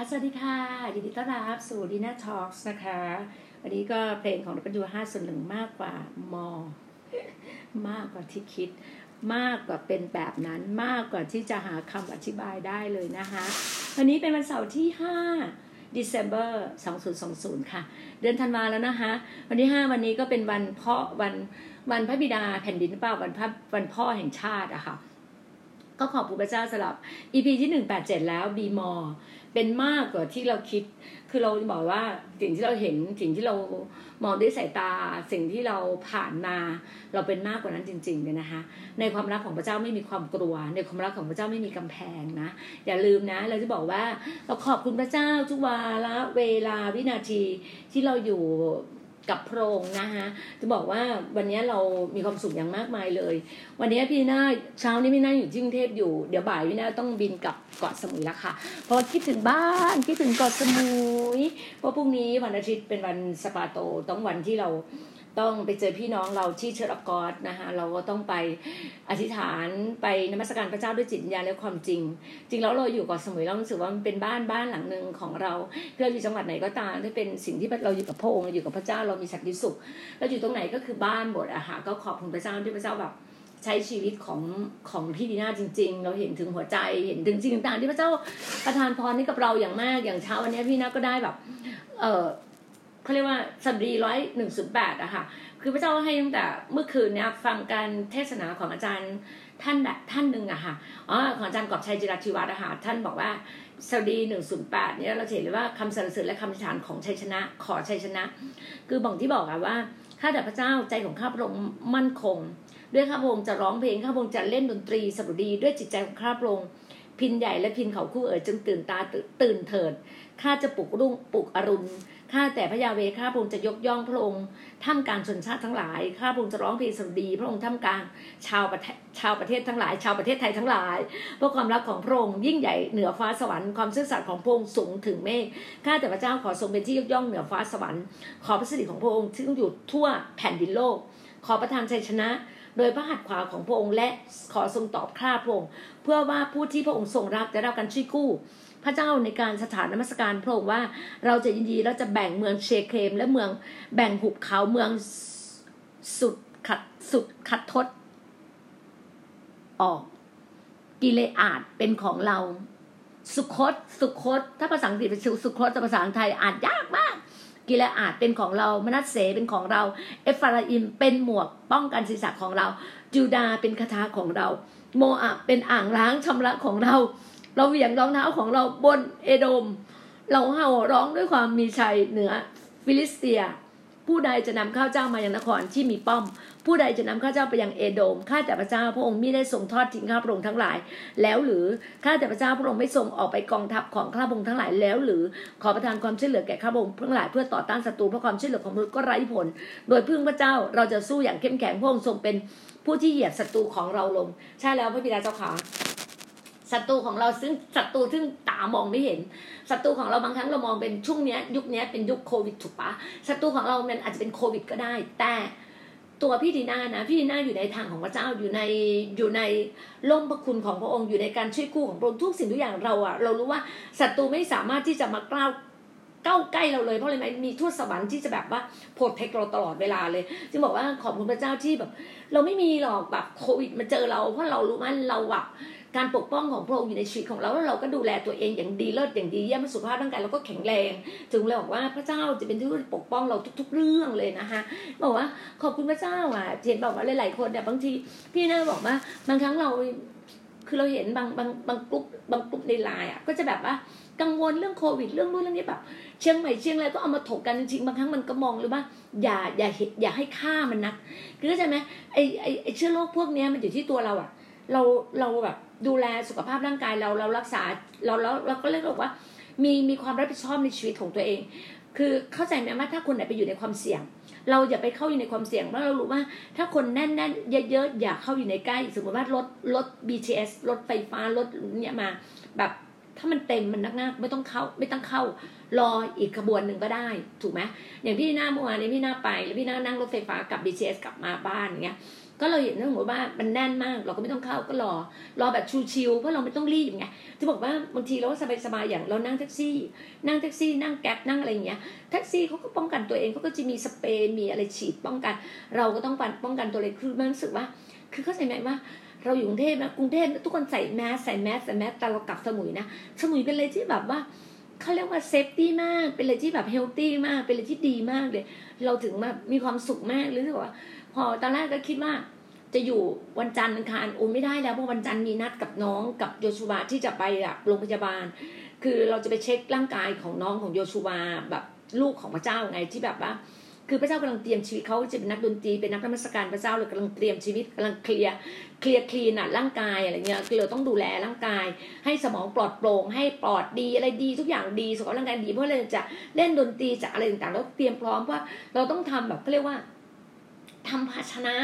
คะสวัสดีค่ะ ยินดีต้อนรับสู่ดีน่าทอล์กนะคะ วันนี้ก็เพลงของรบยูห้าส่วนหนึ่งมากกว่ามอ มากกว่าที่คิด มากกว่าเป็นแบบนั้น มากกว่าที่จะหาคำอธิบายได้เลยนะคะ วันนี้เป็นวันเสาร์ที่ 5 December 2020 ค่ะ เดือนธันวาแล้วนะคะ วันที่ 5 วันนี้ก็เป็นวันพ่อวันวันพระบิดาแผ่นดินเปล่าวันพระวันพ่อแห่งชาติอะค่ะก็ขอบคุณพระเจ้าสำหรับ EP ที่ 187 แล้ว Be More เป็นมากกว่าที่เราคิด คือเราบอกว่าสิ่งที่เราเห็นสิ่งที่เรามองด้วยสายตา สิ่งที่เราผ่านมา เราเป็นมากกว่านั้นจริงๆเลยนะคะ ในความรักของพระเจ้าไม่มีความกลัว ในความรักของพระเจ้าไม่มีกำแพงนะ อย่าลืมนะ เราจะบอกว่าเราขอบคุณพระเจ้าทุกวาระเวลาวินาทีที่เราอยู่ กับโพรงนะคะจะบอกว่าวันนี้เรามีความสุขอย่างมากมายเลย วันนี้พี่น่าเช้านี้พี่น่าอยู่ที่กรุงเทพอยู่เดี๋ยวบ่ายพี่น่าต้องบินกลับเกาะสมุยแล้วค่ะเพราะคิดถึงบ้านคิดถึงเกาะสมุยเพราะพรุ่งนี้วันอาทิตย์เป็นวันสปาโตต้องวันที่เรา ต้องไปเจอพี่น้องเราที่เชอร์กอสนะคะเราก็ต้องไปอธิษฐานไปนมัสการพระเจ้าด้วยจิตวิญญาณและความจริง จริงแล้วเราอยู่เกาะสมุยเรารู้สึกว่ามันเป็นบ้านบ้านหลังหนึ่งของเราเราอยู่จังหวัดไหนก็ตามที่เป็นสิ่งที่เราอยู่กับพระองค์เราอยู่กับพระเจ้าเรามีสักดิสุขเราอยู่ตรงไหนก็คือบ้านหมดอะค่ะก็ขอบคุณพระเจ้าที่พระเจ้าแบบใช้ชีวิตของของพี่ดีน่าจริง ๆ เราเห็นถึงหัวใจเห็นถึงสิ่งต่างๆที่พระเจ้าประทานพรให้กับเราอย่างมากอย่างเช้าวันนี้พี่น่าก็ได้แบบ เออ เขาเรียกว่าสัมดีร้อยหนึ่งศูนย์แปดอะค่ะ คือพระเจ้าให้ตั้งแต่เมื่อคืนเนี่ยฟังการเทศนาของอาจารย์ท่านท่านหนึ่งอะค่ะอ๋อของอาจารย์กอบชัยจิรัติวัฒน์อะค่ะท่านบอกว่าสดีหนึ่งศูนย์แปดเนี่ยเราเห็นเลยว่าคำสรรเสริญและคำอธิษฐานของชัยชนะ ขอชัยชนะ คือบอกที่บอกอะว่าข้าแต่พระเจ้าใจของข้าพระองค์มั่นคง ด้วยข้าพระองค์จะร้องเพลงข้าพระองค์จะเล่นดนตรีสดุดีด้วยจิตใจของข้าพระองค์พินใหญ่และพินเขาคู่เอ๋ยจึงตื่นตาตื่นเถิดข้าจะปลุกรุ่งปลุกอรุณ ข้าแต่พระยาเวข้าพระองค์จะยกย่องพระองค์ท่ามกลางชนชาติทั้งหลายข้าพระองค์จะร้องเพลงสดุดี พระองค์ท่ามกลางชาวประเทศชาวประเทศทั้งหลาย ชาวประเทศไทยทั้งหลายเพราะความรักของพระองค์ยิ่งใหญ่เหนือฟ้าสวรรค์ความซื่อสัตย์ของพระองค์สูงถึงเมฆข้าแต่พระเจ้าขอทรงเป็นที่ยกย่องเหนือฟ้าสวรรค์ ขอพระสิริของพระองค์ซึ่งอยู่ทั่วแผ่นดินโลก ขอประทานชัยชนะโดยพระหัตถ์ขวาของพระองค์และขอทรงตอบข้าพระองค์เพื่อว่าผู้ที่พระองค์ทรงรักจะได้รับการช่วยกู้ พระเจ้าในการสถานนมัสการพระองค์ว่าเราจะยินดีเราจะแบ่งเมืองเชเคม และเมืองแบ่งหุบเขาเมืองสุดขัดสุดขัดทดออก กิเลอาดเป็นของเรา สุคตสุคตถ้าภาษาอังกฤษเป็นสุคตแต่ภาษาไทยอ่านยากมากกิเลอาดเป็นของเรา มนัสเสเป็นของเรา เอฟราอิมเป็นหมวกป้องกันศีรษะของเรา จูดาเป็นคทาของเรา โมอับเป็นอ่างล้างชำระของเรา เราเหวี่ยงรองเท้าของเราบนเอโดม เราโห่ร้องด้วยความมีชัยเหนือฟิลิสเตีย ผู้ใดจะนำข้าพเจ้ามายังนครที่มีป้อม ผู้ใดจะนำข้าวเจ้าไปยังเอโดมข้าแต่พระเจ้าพระองค์มิได้ทรงทอดทิ้งข้าพระองค์ทั้งหลาย แล้วหรือข้าแต่พระเจ้าพระองค์ไม่ทรงออกไปกองทัพของข้าพระองค์ทั้งหลายแล้ว หรือขอประทานความช่วยเหลือแก่ข้าพระองค์ทั้งหลายเพื่อต่อต้านศัตรูเพราะความช่วยเหลือของมนุษย์ก็ไร้ผล โดยพึ่งพระเจ้าเราจะสู้อย่างเข้มแข็งพระองค์ทรงเป็นผู้ที่เหยียบศัตรูของเราลง ใช่แล้วพระบิดาเจ้าขา ศัตรูของเราซึ่งศัตรูซึ่งตามองไม่เห็นศัตรูของเราบางครั้งเรามองเป็นช่วงเนี้ย ยุคนี้เป็นยุคโควิดถูกปะศัตรูของเรามันอาจจะเป็นโควิดก็ได้ แต่ตัวพี่ดีนานะพี่ดีนาอยู่ในทางของพระเจ้าอยู่ในอยู่ในล่มพระคุณของพระองค์อยู่ในการช่วยกู้ของพระองค์ทุกสิ่งทุกอย่างเราอะเรารู้ว่าศัตรูไม่สามารถที่จะมากล้าวก้าใกล้เราเลยเพราะอะไรไหมมีทูตสวรรค์ที่จะแบบว่าโปรเทคเราตลอดเวลาเลยจึงบอกว่าขอบคุณพระเจ้าที่แบบ เราไม่มีหรอกแบบโควิดมาเจอเรา เพราะเรารู้ว่าเราอะ การปกป้องของพระองค์อยู่ในชีวิตของเราแล้วเราก็ดูแลตัวเองอย่างดีเลิศอย่างดีเยี่ยมสุขภาพร่างกายเราก็แข็งแรง ถึงเราบอกว่าพระเจ้าจะเป็นที่ปกป้องเราทุก ๆ เรื่องเลยนะคะบอกว่าขอบคุณพระเจ้าอะเห็นบอกว่าหลายๆคนเนี่ยบางทีพี่น่าบอกว่าบางครั้งเราคือเราเห็นบางบางบางกลุ่มบางกลุ่มในไลน์อะก็จะแบบว่ากังวลเรื่องโควิดเรื่องนู้นเรื่องนี้แบบเชียงใหม่เชียงรายก็เอามาถกกันจริงๆบางครั้งมันก็มองหรือว่าอย่าอย่าอย่าให้ค่ามันนักคือเข้าใจไหมไอไอไอเชื้อโรคพวกนี้มันอยู่ที่ตัวเราอะ เราเราแบบดูแลสุขภาพร่างกายเราเรารักษาเราแล้วเราก็เรียกว่า มีมีความรับผิดชอบในชีวิตของตัวเอง คือเข้าใจไหมว่าถ้าคนไหนไปอยู่ในความเสี่ยง เราอย่าไปเข้าอยู่ในความเสี่ยงเพราะเรารู้ว่า ถ้าคนแน่นแน่นเยอะๆอย่าเข้าอยู่ในใกล้สมมติว่ารถรถ BTS รถไฟฟ้ารถเนี่ยมาแบบ ถ้ามันเต็มมันนักหน้าไม่ต้องเข้า ไม่ต้องเข้ารออีกขบวนหนึ่งก็ได้ ถูกไหมอย่างพี่หน้าเมื่อวานนี้พี่หน้าไป แล้วพี่หน้านั่งรถไฟฟ้ากับ BTS กลับมาบ้านอย่างเงี้ยก็เราเห็นเรื่องหัวบ้านมันแน่นมาก เราก็ไม่ต้องเข้าก็รอ รอแบบชิวๆเพราะเราไม่ต้องรีบไงจะบอกว่าบางทีเราสบายๆอย่างเรานั่งแท็กซี่ นั่งแท็กซี่นั่ง Grab นั่งอะไรอย่างเงี้ยแท็กซี่เขาก็ป้องกันตัวเองเขาก็จะมีสเปรย์มีอะไรฉีดป้องกัน เราก็ต้องป้องกันตัวเองคือมันรู้สึกว่า คือเข้าใจไหมว่า เราอยู่กรุงเทพนะกรุงเทพทุกคนใส่แมสใส่แมสใส่แมสแต่เรากลับสมุยนะสมุยเป็นอะไรที่แบบว่าเขาเรียกว่า safety มากเป็นอะไรที่แบบ healthy มากเป็นอะไรที่ดีมากเลย เราถึงแบบมีความสุขมากเลยที่ว่า พอตอนแรกก็คิดว่า จะอยู่วันจันทร์อังคารโอ้ไม่ได้แล้วเพราะวันจันทร์มีนัดกับน้องกับโยชูวาที่จะไปอะโรงพยาบาล คือเราจะไปเช็คร่างกายของน้องของโยชูวาแบบลูกของพระเจ้าไงที่แบบว่าคือพระเจ้ากำลังเตรียมชีวิตเขาจะเป็นนักดนตรีเป็นนักธรรมสการพระเจ้าเลยกำลังเตรียมชีวิตกำลังเคลียร์ เคลียร์คลีนอะร่างกายอะไรเงี้ยคือเราต้องดูแลร่างกาย ให้สมองปลอดโปร่งให้ปลอดดีอะไรดีทุกอย่างดีสุขภาพร่างกายดีเพราะเราจะเล่นดนตรีจะอะไรต่างๆเราเตรียมพร้อมว่าเราต้องทำแบบเขาเรียกว่าทำภาชนะ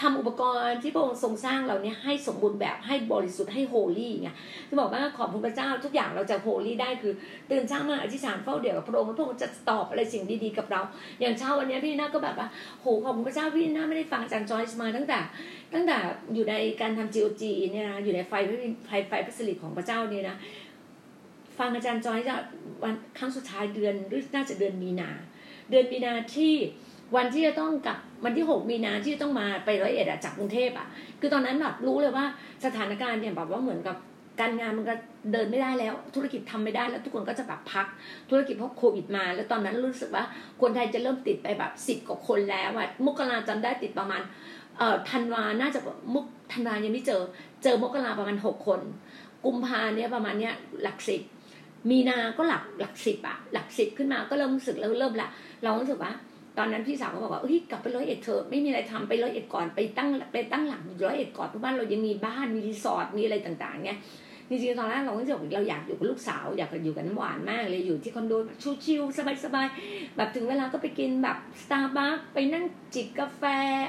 ทำอุปกรณ์ที่พระองค์ทรงสร้างเราเนี่ยให้สมบูรณ์แบบให้บริสุทธิ์ให้ holy ไงจะบอกว่าขอบคุณพระเจ้าทุกอย่างเราจะ holy ได้คือ ตื่นเช้ามาอธิษฐานเฝ้าเดี่ยวกับพระองค์พระองค์จะตอบอะไรสิ่งดีๆกับเรา อย่างเช้าวันนี้พี่น่าก็แบบว่าโหขอบคุณพระเจ้าพี่น่าไม่ได้ฟังอาจารย์จอยส์มาตั้งแต่ ตั้งแต่อยู่ในการทำ GOG เนี่ยนะอยู่ในไฟไฟไฟพัสลิของพระเจ้าเนี่ยนะฟังอาจารย์จอยจะวันครั้งสุดท้ายเดือนหรือน่าจะเดือนมีนา เดือนมีนาที่ วันที่จะต้องกลับวันที่หกมีนาที่จะต้องมาไปร้อยเอ็ดอะจากกรุงเทพอะคือตอนนั้นแบบรู้เลยว่าสถานการณ์เนี่ยแบบว่าเหมือนกับการงานมันก็เดินไม่ได้แล้ว ธุรกิจทำไม่ได้แล้วทุกคนก็จะแบบพักธุรกิจเพราะโควิดมา แล้วตอนนั้นรู้สึกว่าคนไทยจะเริ่มติดไปแบบสิบกว่าคนแล้วอะมกราจำได้ติดประมาณเอ่อธันวาน่าจะมุกธันวายังไม่เจอ เจอมกราประมาณหกคน กุมภาเนี่ยประมาณเนี้ยหลักสิบมีนาก็หลักหลักสิบอะหลักสิบขึ้นมาก็เริ่มรู้สึกแล้วเริ่มละเรารู้สึกว่า ตอนนั้นพี่สาวก็บอกว่าเฮ้ยกลับไปร้อยเอ็ดเถอะไม่มีอะไรทำไปร้อยเอ็ดก่อนไปตั้งไปตั้งหลักร้อยเอ็ดก่อนเพราะบ้านเรายังมีบ้านมีรีสอร์ทมีอะไรต่างๆเงี้ยจริงๆตอนแรกเราก็จะบอกเราอยากอยู่กับลูกสาวอยากอยู่กับน้ำหวานมากเลยอยู่ที่คอนโดชิลๆสบายๆแบบถึงเวลาก็ไปกินแบบสตาร์บัคไปนั่งจิบกาแฟ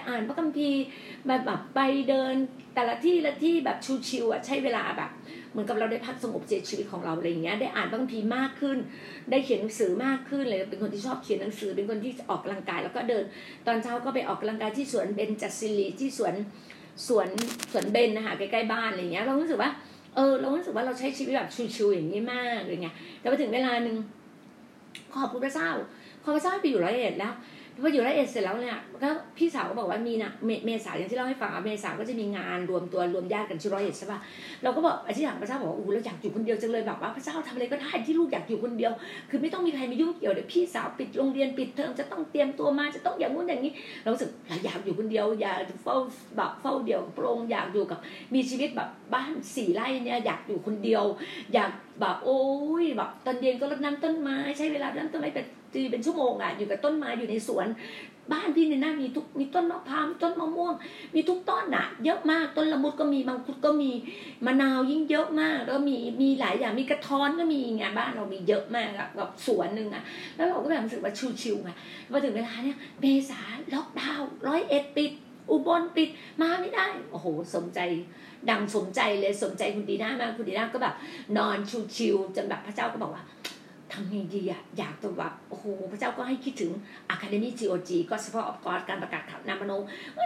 อ่านพระคัมภีร์แบบแบบไปเดินแต่ละที่ละที่แบบชิลๆอะใช้เวลาแบบ เหมือนกับเราได้พักสงบใจชีวิตของเราอะไรอย่างเงี้ยได้อ่านบางทีมากขึ้น ได้เขียนหนังสือมากขึ้นเลยเป็นคนที่ชอบเขียนหนังสือ เป็นคนที่ออกกำลังกายแล้วก็เดิน ตอนเช้าก็ไปออกกำลังกายที่สวนเบนจัสซิลีที่สวนสวนสวนเบนนะคะใกล้ๆบ้านอะไรเงี้ยเรารู้สึกว่าเออเรารู้สึกว่าเราใช้ชีวิตแบบชิวๆอย่างนี้มากเลยไงแต่พอถึงเวลาหนึ่งขอบคุณพระเจ้าขอบพระเจ้าไปอยู่ร้อยเอ็ดแล้ว พออยู่ร้อยเอ็ดเสร็จแล้วเนี่ยก็พี่สาวก็บอกว่ามีนะเมษาอย่างที่เล่าให้ฟังอะเมษาก็จะมีงานรวมตัวรวมญาติกันที่ร้อยเอ็ดใช่ป่ะเราก็บอกอธิษฐานพระเจ้าบอกว่าอู้เราอยากอยู่คนเดียวจังเลยแบบว่าพระเจ้าทำอะไรก็ได้ที่ลูกอยากอยู่คนเดียว คือไม่ต้องมีใครมายุ่งเกี่ยวเดี๋ยวพี่สาวปิดโรงเรียนปิดเทอมจะต้องเตรียมตัวมาจะต้องอย่างงู้นอย่างนี้ เราสึกเราอยากอยู่คนเดียว อยากเฝ้าแบบเฝ้าเดียวกับพระองอยากอยู่กับมีชีวิตแบบบ้านสี่ไร่เนี่ยอยากอยู่คนเดียว อยากแบบโอ้ยแบบตอนเย็นก็รดน้ำต้นไม้ใช้เวลารดน้ำต้นไม้เป็นจีเป็นชั่วโมงอะอยู่กับต้นไม้อยู่ในสวน บ้านพี่เนี่ยนะมีทุกมีต้นมะพร้าวต้นมะม่วง มีทุกต้นอะ เยอะมากต้นละมุดก็มีบางคุดก็มีมะนาวยิ่งเยอะมากแล้วมีมีหลายอย่างมีกระท้อนก็มีไงบ้านเรามีเยอะมากแบบสวนหนึ่งอะแล้วเราก็แบบรู้สึกว่าชิวๆไงพอถึงเวลาเนี่ยเมษาล็อกดาวน์ร้อยเอ็ดปิด บลปิดมาไม่ได้ โอ้โห สมใจดังสมใจเลยสมใจคุณดีน่ามากคุณดีน่าก็แบบนอนชิวๆจนแบบพระเจ้าก็บอกว่า ทำไงดีอะอยากตัวแบบโอ้โหพระเจ้าก็ให้คิดถึง Academy GOG ก็เฉพาะออฟกอการประกาศข่าวนามโน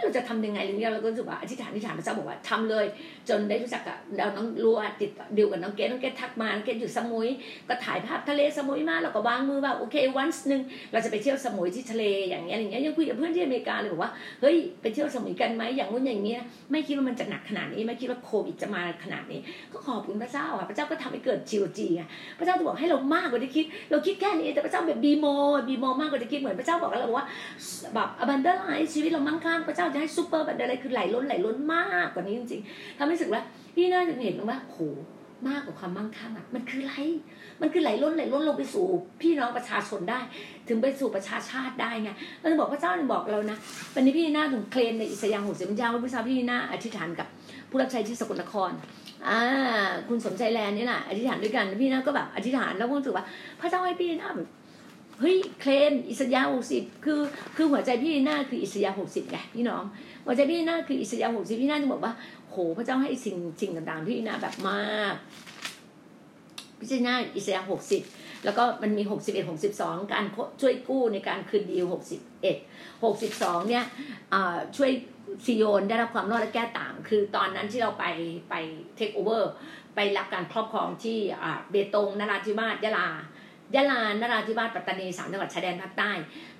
เราจะทำยังไงเรื่องนี้เราก็รู้สึกว่าอธิษฐานอธิษฐานพระเจ้าบอกว่าทำเลย จนได้รู้จักกับเราน้องรัวติดดิวกับน้องเกดน้องเกดทักมาน้องเกดอยู่สมุย ก็ถ่ายภาพทะเลสมุยมาเราก็วางมือว่าโอเควันหนึ่งเราจะไปเที่ยวสมุยที่ทะเลอย่างเงี้ยอย่างเงี้ยยังคุยกับเพื่อนที่อเมริกาเลยบอกว่าเฮ้ยไปเที่ยวสมุยกันไหมอย่างนู้นอย่างเงี้ยไม่คิดว่ามันจะหนักขนาดนี้ไม่คิดว่าโควิดจะมาขนาดนี้ ก็ขอบคุณพระเจ้าอะพระเจ้าก็ทำให้เกิด GOG ไงพระเจ้าจะบอกให้เรามากกว่าที่คิด เราคิดแค่นี้แต่พระเจ้าแบบ be more be more มากกว่าจะคิดเหมือนพระเจ้าบอกเราว่าแบบ abundant life ชีวิตเรามั่งคั่งพระเจ้าจะให้ super abundant life คือไหลล้นไหลล้นมากกว่านี้จริงๆทำให้รู้สึกว่าพี่น่าจะเห็นว่าโหมากกว่าความมั่งคั่งอะมันคือไร มันคือไหลล้นไหลล้นลงไปสู่พี่น้องประชาชนได้ ถึงไปสู่ประชาชาติได้ไงเราจะบอกพระเจ้าบอกเรานะวันนี้พี่น่าถึงเคลมในอิสยาห์หกสิบเจ้าพระเจ้าพี่น่าอธิษฐานกับผู้รับใช้ที่สกลนคร อ่า คุณสมใจแลนนี่แหละอธิษฐานด้วยกันพี่น่าก็แบบอธิษฐานแล้วก็รู้สึกว่า พระเจ้าให้พี่น่าแบบเฮ้ยเคลมอิสยาหกสิบคือคือหัวใจพี่หน้าคืออิสยาหกสิบไงพี่น้อง หัวใจพี่หน้าคืออิสยาหกสิบพี่น้าจะบอกว่าโหพระเจ้าให้สิ่งสิ่งต่างๆพี่หน้าแบบมากพิจารณาอิสยาห์หกสิบแล้วก็มันมีหกสิบเอ็ดหกสิบสองการช่วยกู้ในการคืนดีหกสิบเอ็ดหกสิบสองเนี่ยช่วย ซีโยนได้รับความรอดและแก้ต่าง คือตอนนั้นที่เราไปไปเทคโอเวอร์ไปรับการครอบครองที่เบตงนราธิวาสยะลายะลานราธิวาสปัตตานีสามจังหวัดชายแดนภาคใต้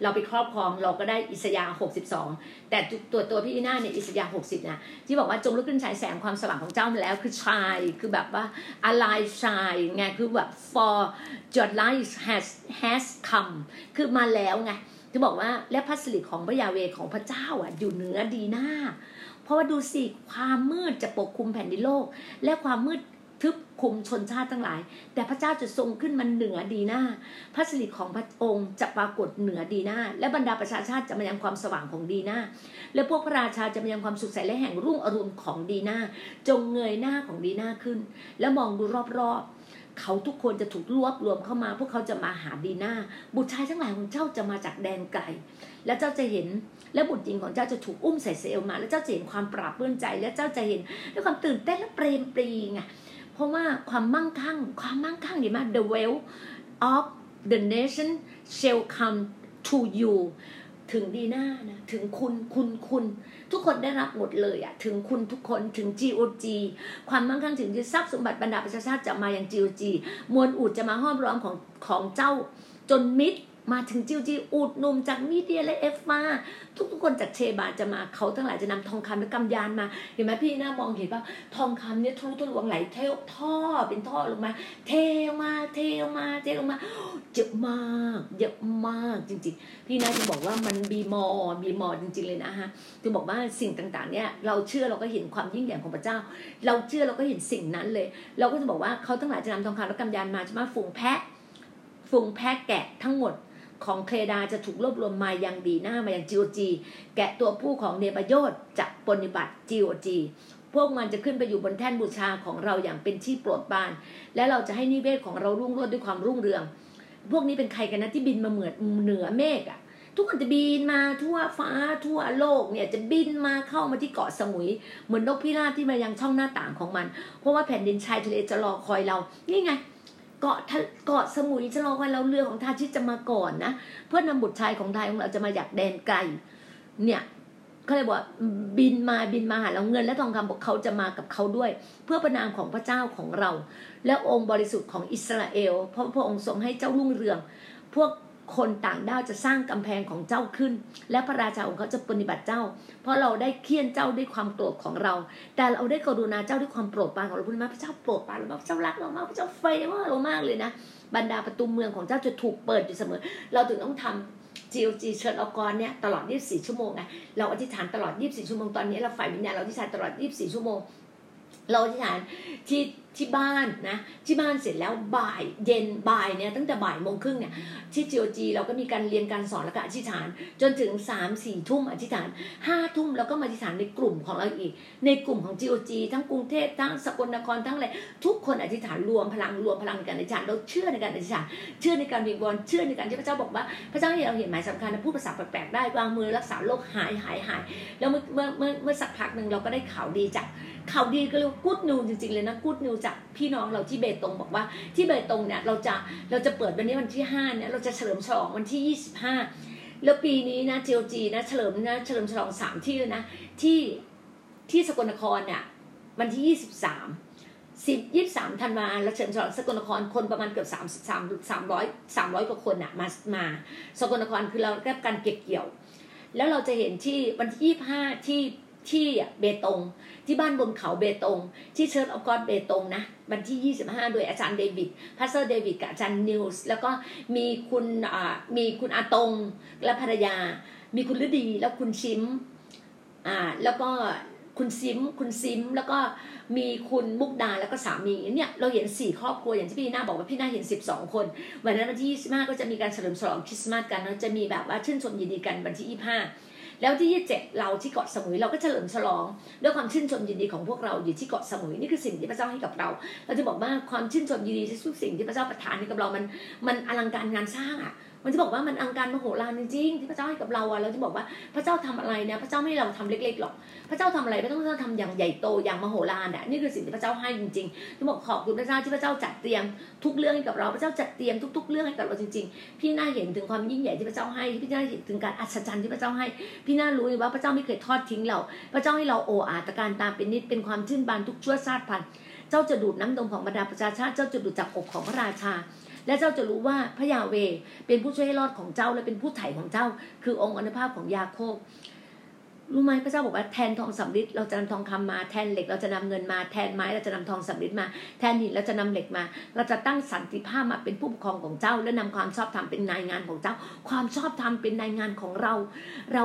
เราไปครอบครองเราก็ได้อิสยาหกสิบสองแต่ตัวตัวพี่หน้าเนี่ยอิสยาหกสิบนะที่บอกว่าจงลุกขึ้นฉายแสงความสว่างของเจ้ามาแล้วคือชายคือแบบว่า alive ชายไงคือแบบ for your light has has come คือมาแล้วไง ที่บอกว่าและพัสดุของพระยาเวของพระเจ้าอะอยู่เหนือดีหน้า เพราะว่าดูสิความมืดจะปกคลุมแผ่นดินโลก และความมืดทึบคุมชนชาติทั้งหลาย แต่พระเจ้าจะทรงขึ้นมันเหนือดีหน้า พระสิริของพระองค์จะปรากฏเหนือดีหน้า และบรรดาประชาชาติจะมายังความสว่างของดีหน้า และพวกพระราชาจะมายังความสุขใสและแห่งรุ่งอรุณของดีหน้า จงเงยหน้าของดีหน้าขึ้น แล้วมองดูรอบๆ เขาทุกคนจะถูกรวบรวมเข้ามา พวกเขาจะมาหาดีหน้าบุตรชายทั้งหลายของเจ้าจะมาจากแดนไกล และเจ้าจะเห็น และบุตรหญิงของเจ้าจะถูกอุ้มใส่เซลมา และเจ้าจะเห็นความปราบเปื้อนใจ และเจ้าจะเห็นด้วยความตื่นเต้นและเปรมปรีไงเพราะว่าความมั่งคั่ง ความมั่งคั่งดีมาก the wealth of the nation shall come to you ถึงดีหน้านะถึงคุณคุณคุณ ทุกคนได้รับหมดเลยอะถึงคุณทุกคนถึง GOG ความมั่งคั่งถึงที่ทรัพย์สมบัติบรรดาประชาชาติจะมาอย่าง GOG มวลอูดจะมาห้อมร้อมของของเจ้าจนมิตร มาถึงจิวจีอูดนุ่มจากมีเดียและเอฟมาทุกทุกคนจากเชบาจะมาเขาทั้งหลายจะนำทองคำและกำยานมา เห็นไหมพี่น้ามองเห็นป่ะทองคำเนี่ยทะลุทะลวงไหลเทท่อเป็นท่อลงมา เทมาเทลงมาเทลงมาเยอะมากเยอะมากจริงๆ พี่น้าจะบอกว่ามันบีมอบีมอจริง ๆเลยนะฮะจะบอกว่าสิ่งต่างๆเนี่ยเราเชื่อเราก็เห็นความยิ่งใหญ่ของพระเจ้า เราเชื่อเราก็เห็นสิ่งนั้นเลย เราก็จะบอกว่าเขาทั้งหลายจะนำทองคำและกำยานมาใช่ไหมฝูงแพะฝูงแพะแกะทั้งหมด ของเคดาจะถูกรวบรวมมายังดีหน้ามายังจีโอจีแกะตัวผู้ของเนปโยตจะปฏิบัติจีโอจีพวกมันจะขึ้นไปอยู่บนแท่นบูชาของเราอย่างเป็นที่โปรดปราน และเราจะให้นิเวศของเรารุ่งโรจน์ด้วยความรุ่งเรือง พวกนี้เป็นใครกันนะที่บินมาเหมือนเหนือเมฆอะทุกคนจะบินมาทั่วฟ้าทั่วโลกเนี่ยจะบินมาเข้ามาที่เกาะสมุย เหมือนนกพิราบที่มายังช่องหน้าต่างของมัน เพราะว่าแผ่นดินชายทะเลจะรอคอยเรา นี่ไง เกาะเกาะสมุยจะรอคอยเราเรือของทาชิตจะมาก่อนนะเพื่อนำบุตรชายของไทยของเราจะมาอยากแดนไกล เนี่ยเขาเลยบอกบินมาบินมาหาเราเงิน และทองคำบอกเขาจะมากับเขาด้วย เพื่อประนามของพระเจ้าของเรา และองค์บริสุทธิ์ของอิสราเอลเพราะพระองค์ทรงให้เจ้ารุ่งเรือง พวก คนต่างด้าวจะสร้างกำแพงของเจ้าขึ้น และพระราชาของเขาจะปฏิบัติเจ้า เพราะเราได้เคี่ยนเจ้าด้วยความโกรธของเรา แต่เราได้กรุณาเจ้าด้วยความโปรดปรานของเราพูดมาพระเจ้าโปรดปรานเราพระเจ้ารักเรามากพระเจ้าไฟมากเรามากเลยนะบรรดาประตูเมืองของเจ้าจะถูกเปิดอยู่เสมอ เราถึงต้องทำ GOG เชิญอกรเนี่ยตลอด 24 ชั่วโมงไงเราอธิษฐานตลอด 24 ชั่วโมงตอนนี้เราฝ่ายวิญญาณเราอธิษฐานตลอด 24 ชั่วโมง เราอธิษฐานที่ที่บ้านนะที่บ้านเสร็จแล้วบ่ายเย็นบ่ายเนี่ยตั้งแต่บ่ายโมงครึ่งเนี่ยที่จีโอจีเราก็มีการเรียนการสอนแล้วก็อธิษฐาน จนถึงสามสี่ทุ่มอธิษฐานห้าทุ่มแล้วก็มาอธิษฐานในกลุ่มของเราอีก ในกลุ่มของจีโอจีทั้งกรุงเทพทั้งสกลนครทั้งอะไรทุกคนอธิษฐานรวมพลังรวมพลังในการอธิษฐานเราเชื่อในการอธิษฐานเชื่อในการวิงวอนเชื่อในการที่พระเจ้าบอกว่า พระเจ้าให้เราเห็นหมายสำคัญนะพูดภาษาแปลกๆได้วางมือรักษาโรคหายหายหายแล้วเมื่อเมื่อเมื่อสักพักหนึ่งเราก็ได้ข่าวดีจาก ข่าวดีก็เรียกว่ากูดนิวจริงๆเลยนะกูดนิวจากพี่น้องเราที่เบตงบอกว่า ที่เบตงเนี่ยเราจะเราจะเปิดวันนี้วันที่ห้าเนี่ยเราจะเฉลิมฉลองวันที่ยี่สิบห้าแล้วปีนี้นะเจลจีนะเฉลิมนะเฉลิมฉลองสามที่เลยนะที่ที่สกลนครเนี่ยวันที่ยี่สิบสามสิบยี่สามธันวาเราเฉลิมฉลองสกลนครคนประมาณเกือบสามสามสามร้อยสามร้อยกว่าคนอะมามาสกลนครคือเราแก้การเก็บเกี่ยว แล้วเราจะเห็นที่วันที่ยี่ห้าที่ ที่เบตง ที่บ้านบนเขาเบตง ที่ Church of God เบตงนะวันที่ 25 โดยอาจารย์เดวิด Pastor เดวิดกับอาจารย์นิวส์แล้วก็มีคุณมีคุณอาตงและภรรยา มีคุณฤดีแล้วคุณชิมอ่าแล้วก็คุณซิม คุณซิม แล้วก็มีคุณมุกดาแล้วก็สามีเนี่ยเราเห็นสี่ครอบครัวอย่างที่พี่นาบอกว่าพี่นาเห็นสิบสองคน วันนั้นวันที่ยี่สิบห้าก็จะมีการเฉลิมฉลองคริสต์มาสกันแล้วจะมีแบบว่าชื่นชมยินดีกันวันที่ยี่ห้า แล้วที่ยี่เจ็ดเราที่เกาะสมุยเราก็เฉลิมฉลอง ด้วยความชื่นชมยินดีของพวกเราอยู่ที่เกาะสมุยนี่คือสิ่งที่พระเจ้าให้กับเรา เราจะบอกว่าความชื่นชมยินดีทุกสิ่งที่พระเจ้าประทานให้กับเรามันมันอลังการงานสร้างอะ มันจะบอกว่ามันอังการมโหฬารจริงๆที่พระเจ้าให้กับเราอะเราจะบอกว่าพระเจ้าทำอะไรเนี่ยพระเจ้าไม่ให้เราทำเล็กๆหรอก พระเจ้าทำอะไรพระเจ้าทำอย่างใหญ่โตอย่างมโหฬารอะนี่คือสิ่งที่พระเจ้าให้จริงๆจะบอกขอบคุณพระเจ้าที่พระเจ้าจัดเตรียมทุกเรื่องให้กับเราพระเจ้าจัดเตรียมทุก ๆ เรื่องให้กับเราจริง ๆ พี่น่าเห็นถึงความยิ่งใหญ่ที่พระเจ้าให้พี่น่าเห็นถึงการอัศจรรย์ที่พระเจ้าให้ พี่น่ารู้ว่าพระเจ้าไม่เคยทอดทิ้งเรา พระเจ้าให้เราโออาตการตามเป็นนิดเป็นความชื่นบานทุกชั่วชาติพันธุ์เจ้าจะดูดน้ำนมของบรรดาประชาชาติ เจ้าจะดูดจากอกของพระราชา และเจ้าจะรู้ว่าพระยาเวเป็นผู้ช่วยให้รอดของเจ้าและเป็นผู้ไถ่ของเจ้า คือองค์อนุภาพของยาโคบรู้ไหมพระเจ้าบอกว่าแทนทองสำริดเราจะนำทองคำมาแทนเหล็กเราจะนำเงินมาแทนไม้เราจะนำทองสำริดมาแทนหินเราจะนำเหล็กมา เราจะตั้งสันติภาพมาเป็นผู้ปกครองของเจ้า และนำความชอบธรรมเป็นนายงานของเจ้า ความชอบธรรมเป็นนายงานของเรา เรา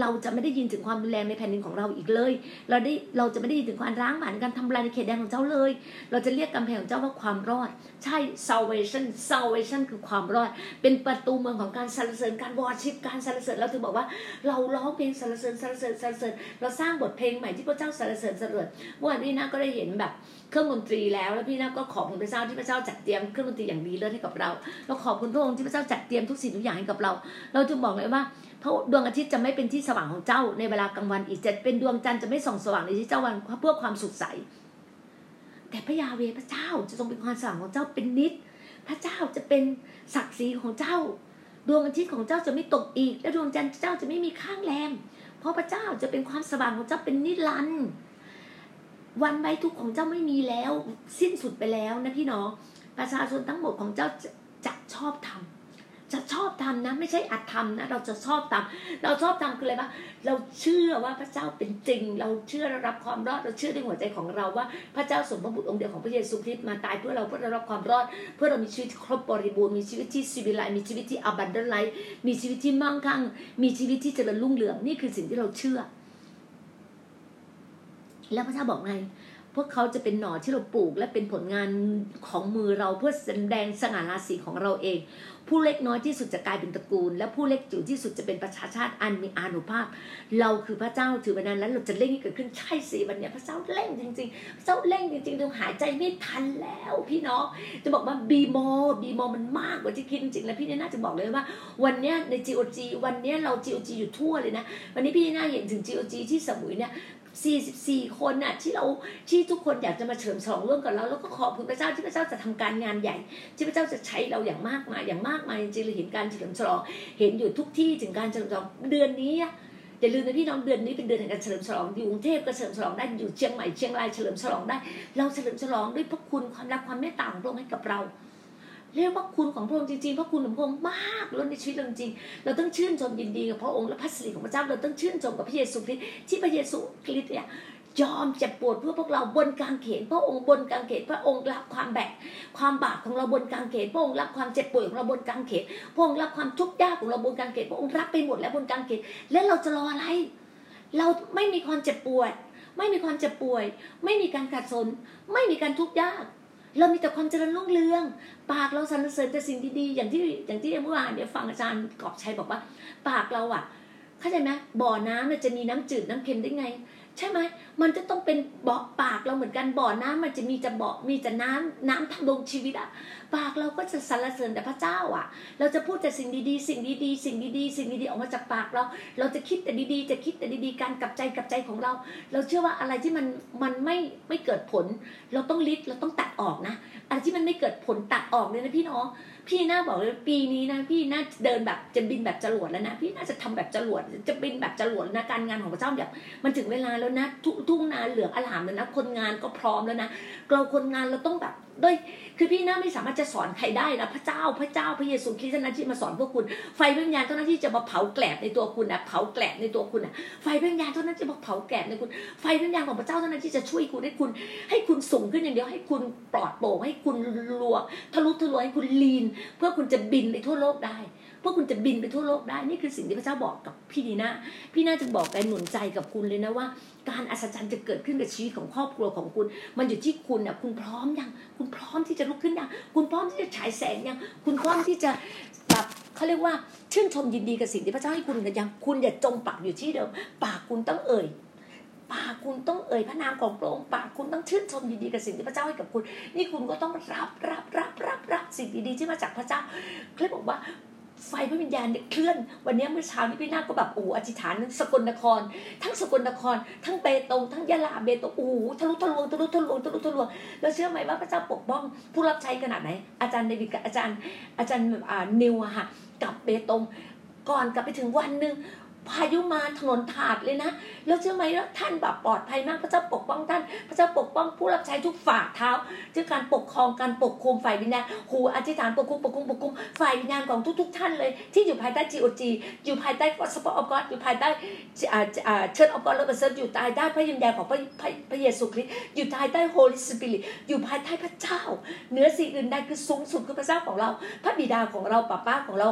เราจะไม่ได้ยินถึงความรุนแรงในแผ่นดินของเราอีกเลย เราได้เราจะไม่ได้ยินถึงความร้างผานการทำลายในเขตแดนของเจ้าเลย เราจะเรียกกำแพงของเจ้าว่าความรอด ใช่ salvation salvation คือความรอด เป็นประตูเมืองของการสรรเสริญการวอชิปการสรรเสริญเราถึงบอกว่าเราร้องเพลงสรรเสริญสรรเสริญสรรเสริญ เราสร้างบทเพลงใหม่ที่พระเจ้าสรรเสริญสรรเสริญเมื่อวานพี่นาก็ได้เห็นแบบเครื่องดนตรีแล้วแล้วพี่นาก็ขอบคุณพระเจ้าที่พระเจ้าจัดเตรียมเครื่องดนตรีอย่างดีเลิศให้กับเรา เราขอบคุณพระองค์ที่พระเจ้าจัดเตรียมทุกสิ่งทุกอย่างให้กับเรา เราจึงบอกเลยว่า พราะดวงอาทิตย์จะไม่เป็นที่สว่างของเจ้าในเวลากลางวันอีกจะเป็นดวงจันทร์จะไม่ส่องสว่างในที่เจ้าวันเพื่อความสุขใส แต่พระยาเวพระเจ้าจะทรงเป็นความสว่างของเจ้าเป็นนิด พระเจ้าจะเป็นศักดิ์ศรีของเจ้า ดวงอาทิตย์ของเจ้าจะไม่ตกอีก และดวงจันทร์เจ้าจะไม่มีข้างแรมเพราะพระเจ้าจะเป็นความสว่างของเจ้าเป็นนิรันดร์วันใบทุกของเจ้าไม่มีแล้ว สิ้นสุดไปแล้วนะพี่น้องประชาชนทั้งหมดของเจ้าจะชอบทำ จะชอบทำนะ ไม่ใช่อัดทำนะ เราจะชอบทำเราชอบทำคืออะไรปะเราเชื่อว่าพระเจ้าเป็นจริง เราเชื่อรับความรอดเราเชื่อในหัวใจของเราว่าพระเจ้าสมพระบุตรองค์เดียวของพระเยซูคริสต์มาตายเพื่อเราเพื่อเรารับความรอด เพื่อเรามีชีวิตครบบริบูรณ์มีชีวิตที่สิวิไลมีชีวิตที่อับันเดนไลมีชีวิตที่มั่งคั่ง มีชีวิตที่เจริญรุ่งเรืองนี่คือสิ่งที่เราเชื่อ แล้วพระเจ้าบอกไง พวกเขาจะเป็นหน่อที่เราปลูก และเป็นผลงานของมือเราเพื่อแสดงสง่าราศีของเราเอง ผู้เล็กน้อยที่สุดจะกลายเป็นตระกูล และผู้เล็กจิ๋วที่สุดจะเป็นประชาชาติอันมีอานุภาพ เราคือพระเจ้าถือวันนั้นแล้วเราจะเร่งให้เกิดขึ้นใช่สิวันนี้พระเจ้าเร่งจริงๆพระเจ้าเร่งจริงๆเราหายใจไม่ทันแล้ว พี่น้องจะบอกว่าบีโมบีโมมันมากกว่าที่คิดจริงๆแล้วพี่น่าจะบอกเลยว่า วันนี้ใน GOG วันนี้เรา GOG อยู่ทั่วเลยนะวันนี้พี่น่าเห็นถึง GOG ที่สมุยเนี่ย 44 คนน่ะที่เราที่ทุกคนอยากจะมาเฉลิมฉลองร่วมกับเราแล้วก็ขอบคุณพระเจ้าที่พระเจ้าจะทำการงานใหญ่ ที่พระเจ้าจะใช้เราอย่างมากมายอย่างมากมายจริงๆเราเห็นการเฉลิมฉลองเห็นอยู่ทุกที่ถึงการเฉลิมฉลองเดือนนี้อย่าลืมนะพี่น้องเดือนนี้เป็นเดือนแห่งการเฉลิมฉลองอยู่กรุงเทพก็เฉลิมฉลองได้อยู่เชียงใหม่เชียงรายเฉลิมฉลองได้ เราเฉลิมฉลองด้วยพระคุณความรักความเมตตาของพระองค์ให้กับเรา เรียกว่าคุณของพระองค์จริงๆพระคุณของพระองค์มากล้นในชีวิตเราจริง เราต้องชื่นชมยินดีกับพระองค์และพระสิริของพระเจ้า เราต้องชื่นชมกับพระเยซูคริสต์ที่พระเยซูคริสต์เนี่ยยอมเจ็บปวดเพื่อพวกเราบนกางเขนพระองค์บนกางเขนพระองค์รับความแบกความบาปของเราบนกางเขนพระองค์รับความเจ็บปวดของเราบนกางเขนพระองค์รับความทุกข์ยากของเราบนกางเขนพระองค์รับไปหมดแล้วบนกางเขนและเราจะรออะไร เราไม่มีความเจ็บปวด ไม่มีความเจ็บป่วย ไม่มีการขาดสน ไม่มีการทุกข์ยาก เรามีแต่ความเจริญรุ่งเรือง ปากเราสรรเสริญแต่สิ่งดีๆอย่างที่อย่างที่เมื่อวานเนี่ยฟังอาจารย์กอบชัยบอกว่า ปากเราอะ เข้าใจไหมบ่อน้ำมันจะมีน้ำจืดน้ำเค็มได้ไง ใช่ไหมมันจะต้องเป็นเบาะปากเราเหมือนกันบ่อน้ำมันจะมีจะเบาะมีจะน้ำน้ำทำลงชีวิตอะปากเราก็จะสรรเสริญแต่พระเจ้าอะเราจะพูดแต่สิ่งดีๆ สิ่งดีๆ สิ่งดีๆ สิ่งดีๆออกมาจากปากเรา เราจะคิดแต่ดีๆ จะคิดแต่ดีๆ การกับใจกับใจของเรา เราเชื่อว่าอะไรที่มันมันไม่ไม่เกิดผล เราต้องลิดเราต้องตัดออกนะอะไรที่มันไม่เกิดผลตัดออกเลยนะพี่น้อง พี่น่าบอกเลยปีนี้นะพี่น่าเดินแบบจะบินแบบจรวดแล้วนะพี่น่าจะทำแบบจรวดจะบินแบบจรวดนะการงานของพระเจ้าแบบมันถึงเวลาแล้วนะทุ่งนาเหลืองอลามแล้วนะคนงานก็พร้อมแล้วนะเราคนงานเราต้องแบบ ด้วยคือพี่น้าไม่สามารถจะสอนใครได้นะพระเจ้าพระเจ้าพระเยซูคริสต์นั้นที่มาสอนพวกคุณ ไฟพระวิญญาณเท่านั้นที่จะมาเผาแกลบในตัวคุณนะเผาแกลบในตัวคุณนะไฟพระวิญญาณเท่านั้นจะมาเผาแกลบในคุณ ไฟพระวิญญาณของพระเจ้าเท่านั้นที่จะช่วยคุณให้คุณ ให้คุณสูงขึ้นอย่างเดียวให้คุณปลอดโปร่งให้คุณรัวทะลุทะลวงให้คุณลีน เพื่อคุณจะบินไปทั่วโลกได้พวกคุณจะบินไปทั่วโลกได้นี่คือสิ่งที่พระเจ้าบอกกับพี่ดีนาพี่น่าจะบอกกันหนุนใจกับคุณเลยนะว่า การอัศจรรย์จะเกิดขึ้นกับชีวิตของครอบครัวของคุณ มันอยู่ที่คุณอะคุณพร้อมยังคุณพร้อมที่จะลุกขึ้นยังคุณพร้อมที่จะฉายแสงยังคุณพร้อมที่จะแบบเขาเรียกว่าชื่นชมยินดีกับสิ่งที่พระเจ้าให้คุณกันยังคุณอย่าจมปักอยู่ที่เดิม ปากคุณต้องเอ่ยปากคุณต้องเอ่ยพระนามของพระองค์ปากคุณต้องชื่นชมยินดีกับสิ่งที่พระเจ้าให้กับคุณ นี่คุณก็ต้องรับรับรับรับรับสิ่งดีๆที่มาจากพระเจ้าเขาบอกว่า ไฟพระวิญญาณเคลื่อน วันนี้เมื่อเช้านี้พี่นาก็แบบโอ้อธิษฐานสกลนคร ทั้งสกลนคร ทั้งเบตงทั้งยะลาเบตงโอ้ทะลุทะลวงทะลุทะลวงทะลุทะลวงแล้วเชื่อไหมว่าพระเจ้าปกป้อง ผู้รับใช้ขนาดไหน อาจารย์เดวิดกับอาจารย์ อาจารย์อ่านิวอะค่ะกับเบตงก่อนกลับไปถึงวันหนึ่งพายุมาถนนถาดเลยนะ แล้วเชื่อไหมว่าท่านแบบปลอดภัยมากพระเจ้าปกป้องท่าน พระเจ้าปก ผู้รับใช้ทุกฝ่าเท้าด้วยการปกครองการปกคุมฝ่ายวิญญาณหูอธิษฐานปกคุมปกคุมปกคุมฝ่ายวิญญาณของทุก ๆ ท่านเลย ที่อยู่ภายใต้ GOG อยู่ภายใต้สปอร์ตออฟกอดอยู่ภายใต้เชิญออฟกอดและเซิร์ฟอยู่ภายใต้พระยินญาของพระพระเยซูคริสต์อยู่ภายใต้โฮลิสปิริตอยู่ภายใต้พระเจ้าเหนือสิ่งอื่นใดคือสูงสุดคือพระเจ้าของเรา พระบิดาของเราป้าป้าของเรา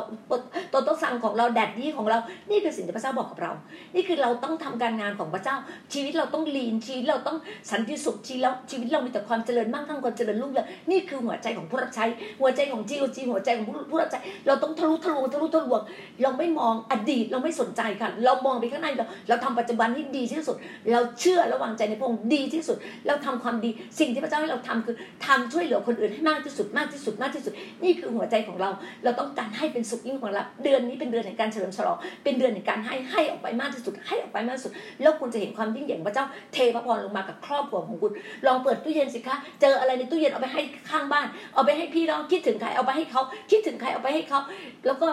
โตโตสังของเราแดดดี้ของเรา นี่คือสิ่งที่พระเจ้าบอกกับเรา นี่คือเราต้องทำการงานของพระเจ้าชีวิตเราต้องลีนชีวิตเราต้องสันติสุขชีวิตราชีวิตเรามีแต่ความเจริญมั่งคั่งความเจริญรุ่งเรืองนี่คือหัวใจของผู้รับใช้ หัวใจของจีโอจีหัวใจของผู้รับใช้เราต้องทะลุทะลวงทะลุทะลวง เราไม่มองอดีตเราไม่สนใจค่ะ เรามองไปข้างในเราเราทำปัจจุบันที่ดีที่สุด เราเชื่อและวางใจในพระองค์ดีที่สุด เราทำความดีสิ่งที่พระเจ้าให้เราทำคือทำช่วยเหลือคนอื่นให้มากที่สุดมากที่สุดมากที่สุด นี่คือหัวใจของเรา เราต้องการให้เป็นสุขยิ่งของเราเดือนนี้เป็นเดือนแห่งการเฉลิมฉลองเป็นเดือนแห่งการให้ให้ออกไปมากที่สุดให้ออกไปมากที่สุด แล้วคุณจะเห็นความยิ่งใหญ่พระเจ้าเทพระพรลงมากับครอบครัวของคุณลองเปิดตู้เย็นสิคะเจออะไรในตู้เย็นเอาไปให้ข้างบ้าน เอาไปให้พี่น้องคิดถึงใครเอาไปให้เขาคิดถึงใครเอาไปให้เขาแล้วก็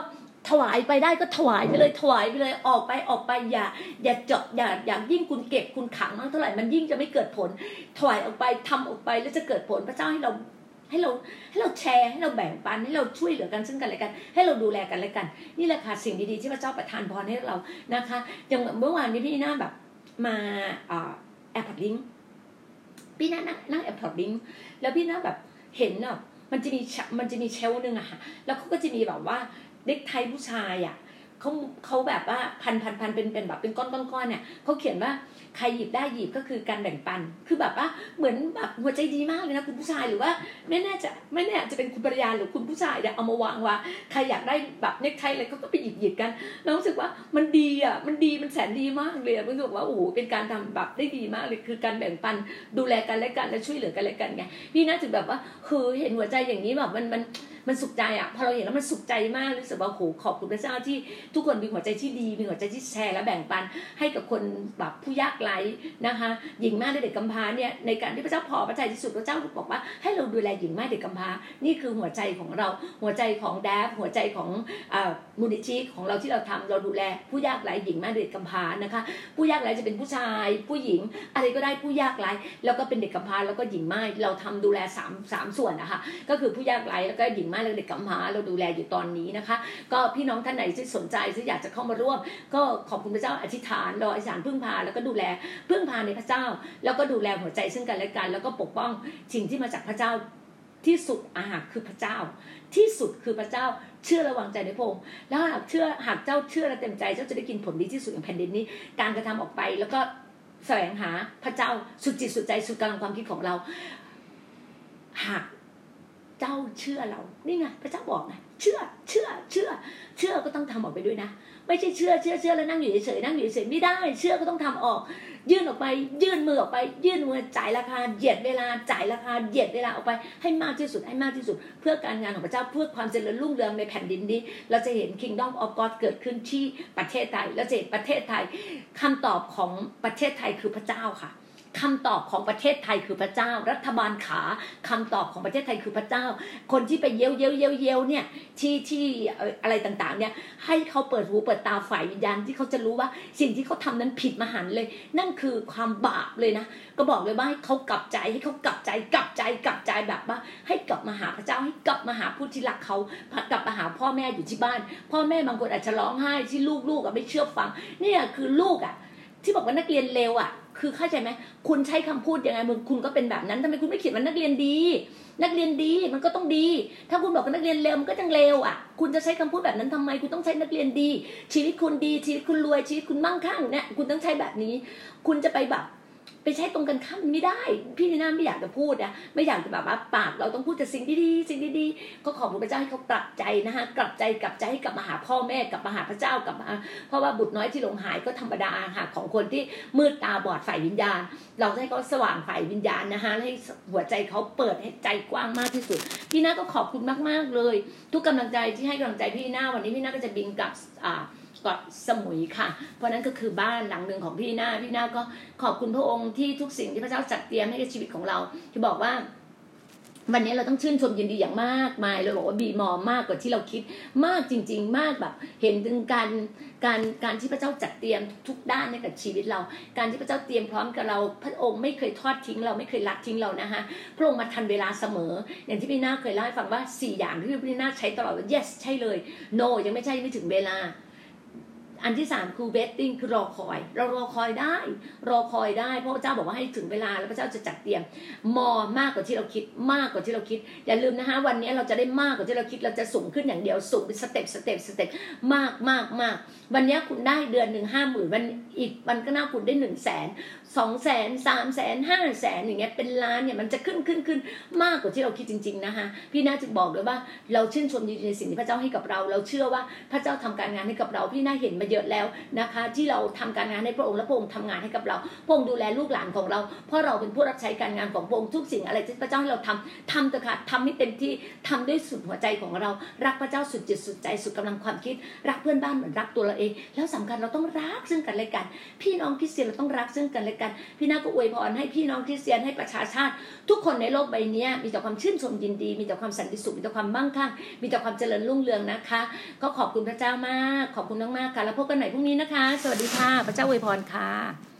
ถวายไปได้ก็ถวายไปเลยถวายไปเลยออกไปออกไปอย่า อย่าเจาะอย่าอย่ายิ่งคุณเก็บคุณขังมากเท่าไหร่มันยิ่งจะไม่เกิดผล ถวายออกไปทำออกไปแล้วจะเกิดผลพระเจ้าให้เราให้เราให้เราแชร์ให้เราแบ่งปันให้เราช่วยเหลือกันซึ่งกันและกัน ให้เราดูแลกันและกัน นี่แหละค่ะสิ่งดีๆที่พระเจ้าประทานพรให้เรานะคะอย่างเมื่อวานนี้พี่น่าแบบมาแอร์พอร์ตลิงก์ พี่นั่งนั่งแอร์พอร์ตลิงก์แล้วพี่นั่งแบบเห็นแบบมันจะมีมันจะมี shelf หนึ่งอะค่ะ แล้วเขาก็จะมีแบบว่าเด็กไทยผู้ชายอะเขาเขาแบบว่าพันพันพันเป็นเป็นแบบเป็นก้อนก้อนก้อนเนี่ยเขาเขียนว่า ใครหยิบได้หยิบก็คือการแบ่งปัน คือแบบว่าเหมือนแบบหัวใจดีมากเลยนะคุณผู้ชายหรือว่าไม่แน่จะไม่แน่จะเป็นคุณภรรยาหรือคุณผู้ชายเนี่ยเอามาวางว่าใครอยากได้แบบเน็กไทอะไรเขาก็ไปหยิบหยิบกันเรารู้สึกว่ามันดีอะมันดีมันแสนดีมากเลยรู้สึกว่าโอ้โหเป็นการทำแบบได้ดีมากเลยคือการแบ่งปันดูแลกันและกันและช่วยเหลือกันและกันไงพี่น่าจะแบบว่าคือเห็นหัวใจอย่างนี้แบบมันมัน มันสุขใจอะพอเราเห็นแล้วมันสุขใจมากรู้สึกว่าโหขอบคุณพระเจ้าที่ทุกคนมีหัวใจที่ดีมีหัวใจที่แชร์และแบ่งปัน ให้กับคนแบบผู้ยากไร้นะคะหญิงแม่เด็กกำพร้าเนี่ยในการที่พระเจ้าพอพระทัยที่สุดพระเจ้าบอกว่าให้เราดูแลหญิงแม่เด็กกำพร้านี่คือหัวใจของเราหัวใจของแดฟหัวใจของมูลนิธิของเราที่เราทำเราดูแลผู้ยากไร้หญิงแม่เด็กกำพร้านะคะ ผู้ยากไร้จะเป็นผู้ชาย ผู้หญิงอะไรก็ได้ผู้ยากไร้แล้วก็เป็นเด็กกำพร้าแล้วก็หญิงแม่เราทำดูแล3ามสามส่วนนะคะก็คือผู้ยากไร้แล้วก็หญิงแม่และเด็กกำพร้าเราดูแลอยู่ตอนนี้นะคะ ก็พี่น้องท่านไหนที่สนใจที่อยากจะเข้ามาร่วม ก็ขอบคุณพระเจ้าอธิษฐานรออธิษฐานพึ่งพาแล้วก็ดูแลพึ่งพาในพระเจ้า แล้วก็ดูแลหัวใจซึ่งกันและกัน แล้วก็ปกป้องสิ่งที่มาจากพระเจ้าที่สุดอาหารคือพระเจ้า ที่สุดคือพระเจ้าเชื่อระวังใจในพระองค์แล้วหากเชื่อหากเจ้าเชื่อและเต็มใจเจ้าจะได้กินผลดีที่สุดของแผ่นดินนี้ การกระทำออกไปแล้วก็แสวงหาพระเจ้าสุดจิตสุดใจสุดกำลังความคิดของเรา หาก เจ้าเชื่อเรา นี่ไงพระเจ้าบอกไงเชื่อ เชื่อ เชื่อ เชื่อก็ต้องทำออกไปด้วยนะ ไม่ใช่เชื่อ เชื่อ เชื่อแล้วนั่งอยู่เฉยๆนั่งอยู่เฉยๆไม่ได้ เชื่อก็ต้องทำออก ยื่นออกไป ยื่นมือออกไป ยื่นมือจ่ายราคาเหยียดเวลา จ่ายราคาเหยียดเวลาออกไป ให้มากที่สุด ให้มากที่สุด เพื่อการงานของพระเจ้า เพื่อความเจริญรุ่งเรืองในแผ่นดินนี้ เราจะเห็น Kingdom of God เกิดขึ้นที่ประเทศไทยเราจะเห็นประเทศไทยคำตอบของประเทศไทยคือพระเจ้าค่ะ คำตอบของประเทศไทยคือพระเจ้า รัฐบาลขาคำตอบของประเทศไทยคือพระเจ้า คนที่ไปเย้ยวเย้ยวเย้ยวเย้ยวเนี่ยที่ที่อะไรต่างๆ เนี่ยให้เขาเปิดหูเปิดตาฝ่ายวิญญาณที่เขาจะรู้ว่าสิ่งที่เขาทานั้นผิดมหันเลย นั่นคือความบาปเลยนะ ก็บอกเลยว่าให้เขากลับใจให้เขากลับใจกลับใจกลับใจแบบว่า ให้กลับมาหาพระเจ้าให้กลับมาหาผู้ที่รักเขากลับมาหาพ่อแม่อยู่ที่บ้าน พ่อแม่บางคนอาจจะร้องไห้ที่ลูกๆไม่เชื่อฟัง เนี่ยคือลูกอะ ที่บอกว่านักเรียนเลวอะ คือเข้าใจไหมคุณใช้คำพูดยังไงมึงคุณก็เป็นแบบนั้นทำไมคุณไม่เขียนว่านักเรียนดี นักเรียนดีมันก็ต้องดี ถ้าคุณบอกว่านักเรียนเลวมันก็จังเลวอะ คุณจะใช้คำพูดแบบนั้นทำไม คุณต้องใช้นักเรียนดี ชีวิตคุณดี ชีวิตคุณรวยชีวิตคุณมั่งคั่งเนี่ยคุณต้องใช้แบบนี้ คุณจะไปแบบ ไปใช้ตรงกันข้ามไม่ได้ พี่นีน่าไม่อยากจะพูดนะไม่อยากจะแบบว่าปากเราต้องพูดแต่สิ่งดีๆสิ่งดีๆก็ขอบคุณพระเจ้าให้เขากลับใจนะคะกลับใจกลับใจให้กลับมาหาพ่อแม่กลับมาหาพระเจ้ากลับมาเพราะว่าบุตรน้อยที่หลงหายก็ธรรมดาค่ะของคนที่มืดตาบอดฝ่ายวิญญาณ เราให้เขาสว่างฝ่ายวิญญาณนะคะให้หัวใจเขาเปิดให้ใจกว้างมากที่สุด พี่น่าก็ขอบคุณมากๆเลย ทุกกำลังใจที่ให้กำลังใจพี่น่าวันนี้พี่น่าก็จะบินกลับอ่า เกาะสมุยค่ะ เพราะนั้นก็คือบ้านหลังหนึ่งของพี่นาพี่นาก็ขอบคุณพระองค์ที่ทุกสิ่งที่พระเจ้าจัดเตรียมให้กับชีวิตของเราที่บอกว่าวันนี้เราต้องชื่นชมยินดีอย่างมากมายเราบอกว่าบีมอมากกว่าที่เราคิดมากจริง ๆ มากแบบ เห็นถึงการการการที่พระเจ้าจัดเตรียมทุกด้านให้กับชีวิตเรา การที่พระเจ้าเตรียมพร้อมกับเรา พระองค์ไม่เคยทอดทิ้งเราไม่เคยละทิ้งเรานะคะพระองค์มาทันเวลาเสมอ อย่างที่พี่นาเคยเล่าให้ฟังว่าสี่อย่างที่พี่นาใช้ตลอดว่า yes ใช่เลย no ยังไม่ใช่ไม่ถึงเวลา อันที่สามคือ waiting คือรอคอย เรารอคอยได้ รอคอยได้เพราะพระเจ้าบอกว่าให้ถึงเวลาแล้วพระเจ้าจะจัดเตรียมมอมากกว่าที่เราคิดมากกว่าที่เราคิด อย่าลืมนะคะวันนี้เราจะได้มากกว่าที่เราคิดเราจะสูงขึ้นอย่างเดียวสูงเป็นสเต็ปสเต็ปสเต็ปมากมากมากวันนี้คุณได้เดือนหนึ่งห้าหมื่นวันอีกวันก็น่าคุณได้หนึ่งแสนสองแสนสามแสนห้าแสนอย่างเงี้ยเป็นล้านเนี่ยมันจะขึ้นขึ้นขึ้นมากกว่าที่เราคิดจริง ๆนะคะพี่น่าจะบอกเลยว่าเราชื่นชมในสิ่งที่พระเจ้าให้กับเรา เราเชื่อว่าพระเจ้าทำการงานให้กับเราพี่น่าเห็นมาเยอะแล้วนะคะ ที่เราทำการงานให้พระองค์และพระองค์ทำงานให้กับเราพระองค์ดูแลลูกหลานของเรา เพราะเราเป็นผู้รับใช้การงานของพระองค์ทุกสิ่งอะไรที่พระเจ้าให้เราทำทำเถอะค่ะทำให้เต็มที่ทำด้วยสุดหัวใจของเรา รักพระเจ้าสุดจิตสุดใจสุดกำลังความคิด รักเพื่อนบ้านเหมือนรักตัวเราเอง แล้วสำคัญเราต้องรักซึ่งกันและกัน พี่น้องคริสเตียนเราต้องรักซึ่งกันและกัน พี่นาก็อวยพรให้พี่น้องคริสเตียนให้ประชาชาติ ทุกคนในโลกใบนี้มีแต่ความชื่นชมยินดี มีแต่ความสันติสุขมีแต่ความมั่งคั่งมีแต่ความเจริญรุ่งเรืองนะคะ ก็ขอบคุณพระเจ้ามาก ขอบคุณมากๆค่ะแล้วพบกันใหม่พรุ่งนี้นะคะ สวัสดีค่ะ พระเจ้าอวยพรค่ะ